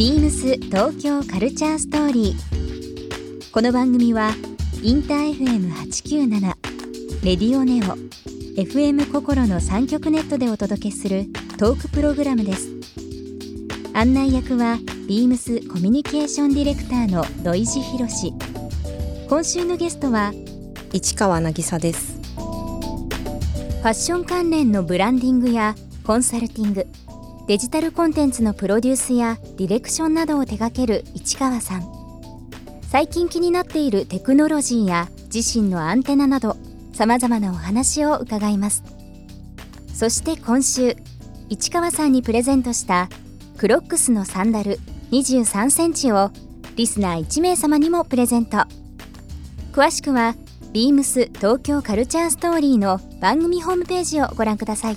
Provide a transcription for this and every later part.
ビームス東京カルチャーストーリー。この番組はインター FM897 レディオネオ FM 心の三極ネットでお届けするトークプログラムです。案内役はビームスコミュニケーションディレクターの土井博志。今週のゲストは市川渚ですファッション関連のブランディングやコンサルティングデジタルコンテンツのプロデュースやディレクションなどを手掛ける市川さん。最近気になっているテクノロジーや自身のアンテナなどさまざまなお話を伺います。そして今週市川さんにプレゼントしたクロックスのサンダル23センチをリスナー1名様にもプレゼント。詳しくはビームス東京カルチャーストーリーの番組ホームページをご覧ください。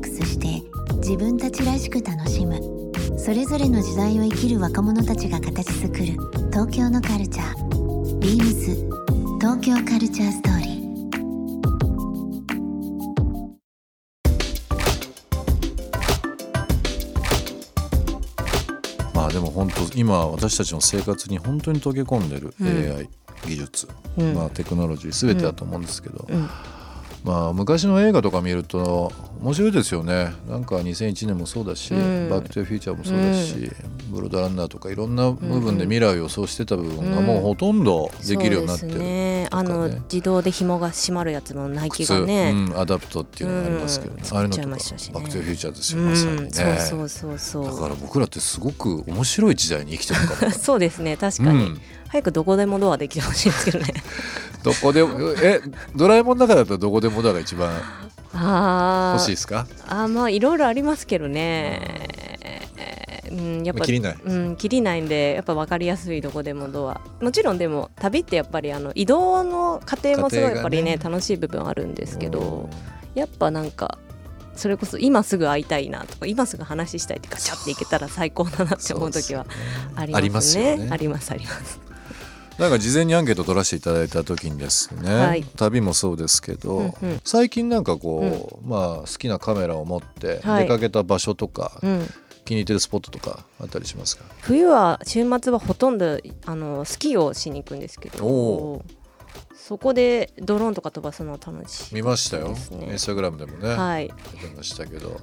スして自分たちらしく楽しむ。それぞれの時代を生きる若者たちが形作る。東京のカルチャー。ビームス東京カルチャーストーリー。まあでも本当今私たちの生活に本当に溶け込んでる AI 技術、うんまあ、テクノロジー全てだと思うんですけど、うんまあ昔の映画とか見ると面白いですよね。なんか2001年もそうだし「うん。バック・トゥ・フューチャー」もそうだし、ブレードランナーとかいろんな部分で未来を予想してた部分がもうほとんどできるようになってる、ね。あの自動で紐が締まるやつのナイキがね。うん、アダプトっていうのがありますけどね、うん。ああいうのとかバック・トゥ・フューチャー」ですよ、うんまさにね。そうそうそうそう。だから僕らってすごく面白い時代に生きてるかも。そうですね。確かに、うん。早くどこでもドアできてほしいんですけどねどこでもえドラえもんの中だったらどこでもドアが一番あ欲しいですか？あーまあいろいろありますけどね。うん、やっぱ切りない。うん、切りないんでやっぱ分かりやすいどこでもドア。もちろんでも旅ってやっぱりあの移動の過程もすごいやっぱりねね。楽しい部分あるんですけどやっぱなんかそれこそ今すぐ会いたいなとか今すぐ話したいってガチャっていけたら最高だなって思う時はありますね。ありますよね。ありますありますなんか事前にアンケート取らせていただいた時にですね、はい。旅もそうですけど、うんうん。最近なんかこう、まあ好きなカメラを持ってはい。出かけた場所とか、うん。気に入ってるスポットとかあったりしますか？冬は週末はほとんどあのスキーをしに行くんですけおどそこでドローンとか飛ばすの楽しい見ましたよ、インスタグラムでもね、はい。出てましたけど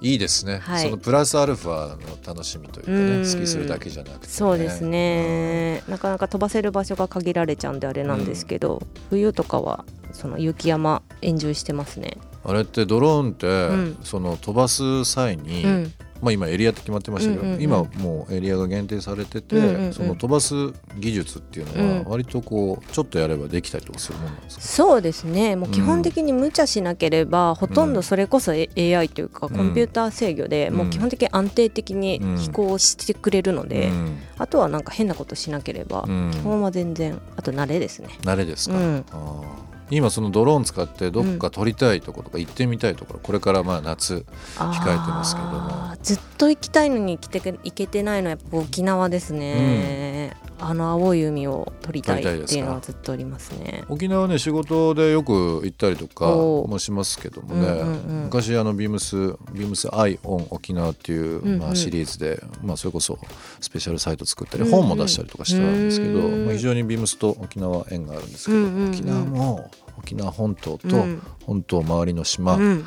いいですね、はい。そのプラスアルファの楽しみというかうん。ねスキーするだけじゃなくて、ね、そうですね。なかなか飛ばせる場所が限られちゃうんであれなんですけど、冬とかはその雪山エンジョイしてますね。あれってドローンって、ん。その飛ばす際に、うんまあ、今エリアって決まってましたけど、うんうんうん今もうエリアが限定されてて、うんうんうんその飛ばす技術っていうのは割とこうちょっとやればできたりとかするものなんですか、そうですね。もう基本的に無茶しなければ、ほとんどそれこそ AI というかコンピューター制御で、うん。もう基本的に安定的に飛行してくれるので、うん。あとはなんか変なことしなければ、うん。基本は全然あと慣れですね。慣れですか、うん。あー今そのドローン使ってどっか撮りたいところとか行ってみたいところこれからまあ夏控えてますけども。ずっと行きたいのに行けて行けてないのはやっぱ沖縄ですね、あの青い海を撮りたいっていうのはずっとありますね。沖縄ね仕事でよく行ったりとかもしますけどもね、うんうんうん。昔あのビームスビームスアイオン沖縄っていう、うんうん。まあ、シリーズで、まあ、それこそスペシャルサイト作ったり、うんうん。本も出したりとかしてたんですけど、うん。まあ、非常にビームスと沖縄縁があるんですけど、うんうんうん。沖縄も沖縄本島とうん。本島周りの島、うん。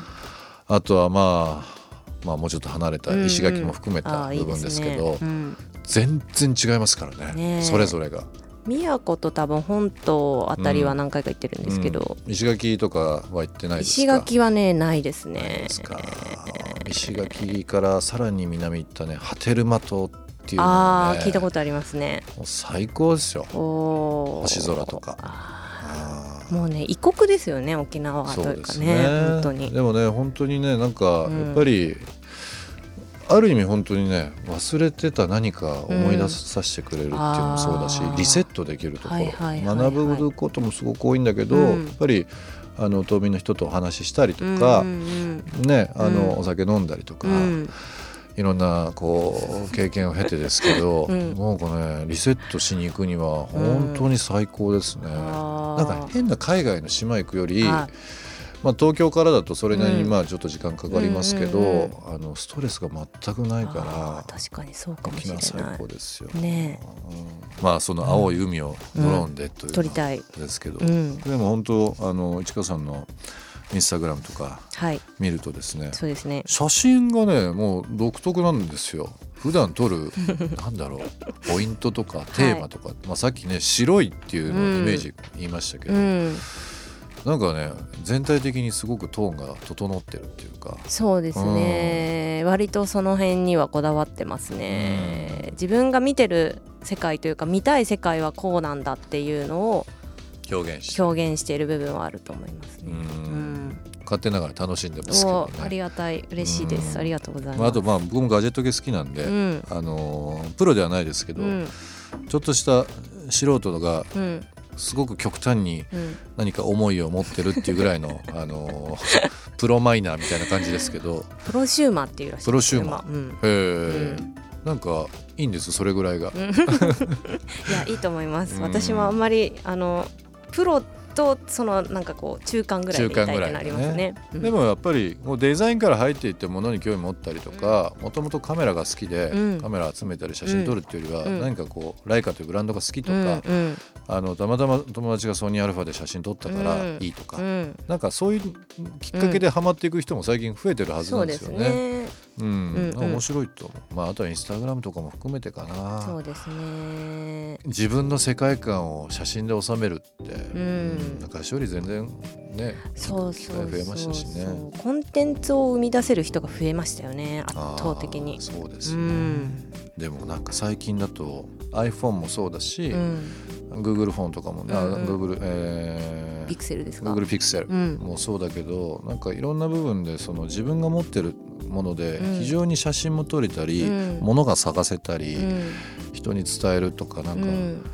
あとはまあまあもうちょっと離れた石垣も含めた部分ですけどねうん全然違いますからね。それぞれが。宮古と多分本島あたりは何回か行ってるんですけど、うん。石垣とかは行ってないですか？石垣はねないですね。石垣からさらに南行ったね波照間島っていうのあがねあ聞いたことありますね。最高ですよ。星空とか。もうね異国ですよね沖縄ーというかそうですね。本当に。でもね本当にねなんかうん。やっぱり、ある意味本当にね忘れてた何か思い出させてくれるっていうのもそうだし、うんリセットできるところ、はいはいはいはい。学ぶこともすごく多いんだけど、うんやっぱりあの島民の人とお話ししたりとか、うんうんねあの、うん。お酒飲んだりとか、うん。いろんなこう経験を経てですけど、うん。なんかねリセットしに行くには本当に最高ですね。あー。なんか変な海外の島行くより、はいまあ、東京からだとそれなりにうん。まあちょっと時間かかりますけど、うんうんあのストレスが全くないかあらー確かにそうかもしれない。高ですよ。ね。うん。まあその青い海をドローンでという撮りたい。ですけど、うん。でも本当あの市川さんのインスタグラムとかはい。見るとですねそうですね。写真がねもう独特なんですよ。普段撮る なんだろうポイントとかテーマとか、まあ、さっきね白いっていうのをイメージ言いましたけど、うんなんかね全体的にすごくトーンが整ってるっていうか。そうですね。割とその辺にはこだわってますね。自分が見てる世界というか見たい世界はこうなんだっていうのを表現して表現している部分はあると思いますね。うん。うん。勝手ながら楽しんでますけおどね。ありがたい嬉しいです。うん。ありがとうございます。あとまあ僕もガジェット系好きなんで、うん。あのープロではないですけど、うん。ちょっとした素人がうんすごく極端にうん。何か思いを持ってるっていうぐらいの、あのープロマイナーみたいな感じですけど。プロシューマーっていうらしいプロシューマー？ーうん。へえ、うん。なんかいいんですそれぐらいが。いやいいと思います。うん。私もあんまりあのプロとそのなんかこう中間ぐらいでいたいってなりますね。うん。でもやっぱりもうデザインから入っていってものに興味持ったりとかもともとカメラが好きで、うん。カメラ集めたり写真撮るっていうよりは、うん何かこうライカというブランドが好きとうんか、うん。あのたまたま友達がソニーアルファで写真撮ったからうん。いいとか、うん。なんかそういうきっかけでハマっていく人も最近増えてるはずそうん。ですよね。ねうん。うんうん。面白いと思う、まあ、あとはインスタグラムとかも含めてかな。そうですね。自分の世界観を写真で収めるって、ん。昔より全然ねそう機そうそう。会増えましたしね。コンテンツを生み出せる人が増えましたよね圧倒的に。うそうですよね、ん。でもなんか最近だと iPhone もそうだし、うん。Google フォンとかもね、あうんうん。Google、えピクセルですか？Google Pixel うん。もそうだけどなんかいろんな部分でその自分が持ってるものでうん。非常に写真も撮れたり、うん。物が探せたり、うん。人に伝えるとかなんか、うん。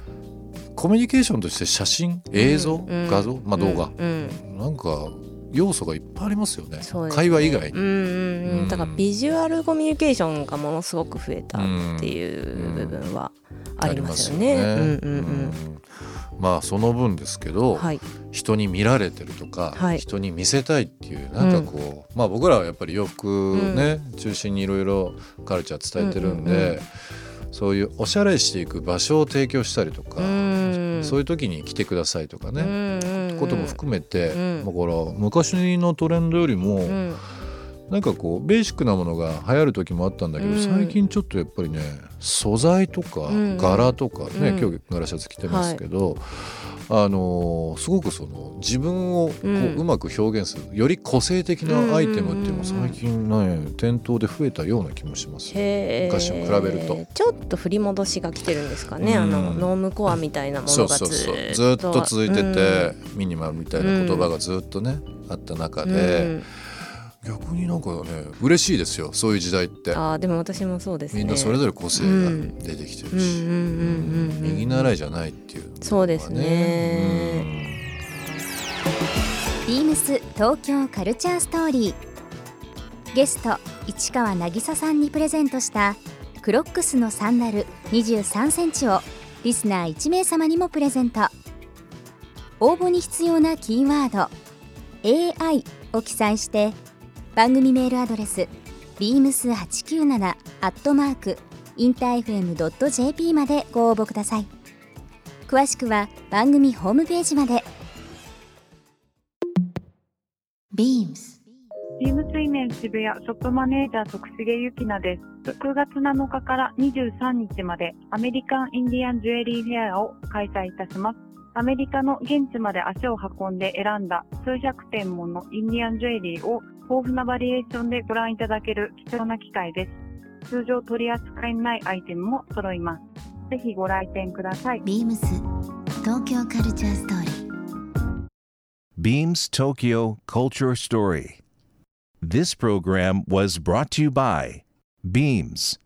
コミュニケーションとして写真映像、うん。画像、まあ、動画、うん。なんか要素がいっぱいありますよね。ね。会話以外に。うんうんううん。んだからビジュアルコミュニケーションがものすごく増えたっていう部分はありますよね。うんうんうんまあその分ですけど、うんはい。人に見られてるとか、はい。人に見せたいっていうなんかこう、まあ僕らはやっぱり洋服ね、中心にいろいろカルチャー伝えてるんで、うんうんうんそういうおしゃれしていく場所を提供したりとか、うん。そういう時に来てくださいとかね、うんうん。ことも含めて、うん。だから昔のトレンドよりも、うんなんかこうベーシックなものが流行る時もあったんだけど、うん。最近ちょっとやっぱりね素材とかうん。柄とかね、うん。今日柄シャツ着てますけど、あのーすごくその自分をこう,、ううんまく表現するより個性的なアイテムっていうのも最近ね店頭で増えたような気もします。へー。昔に比べると。ちょっと振り戻しが来てるんですかね、うん。あのノームコアみたいなものがずっと続いてて、うん。ミニマルみたいな言葉がずっとね、あった中で、逆になんかね嬉しいですよそういう時代って。あーでも私もそうですね。みんなそれぞれ個性が出てきてるし、うんうんうんうんうん右習いじゃないっていうのは、そうですね。ビームス東京カルチャーストーリー。ゲスト市川渚さんにプレゼントしたクロックスのサンダル23センチをリスナー1名様にもプレゼント。応募に必要なキーワード AI を記載して番組メールアドレス beams897 アットマークインター FM.jp までご応募ください詳しくは番組ホームページまで beams ビームスイメン渋谷ショップマネージャー徳重ゆきなです。6月7日から23日までアメリカンインディアンジュエリーフェアを開催いたします。アメリカの現地まで足を運んで選んだ数百点ものインディアンジュエリーを豊富なバリエーションでご覧いただける貴重な機会です。通常取り扱いのないアイテムも揃います。ぜひご来店ください。beams 東京カルチャーストーリー Beams Tokyo Culture Story. This program was brought to you by Beams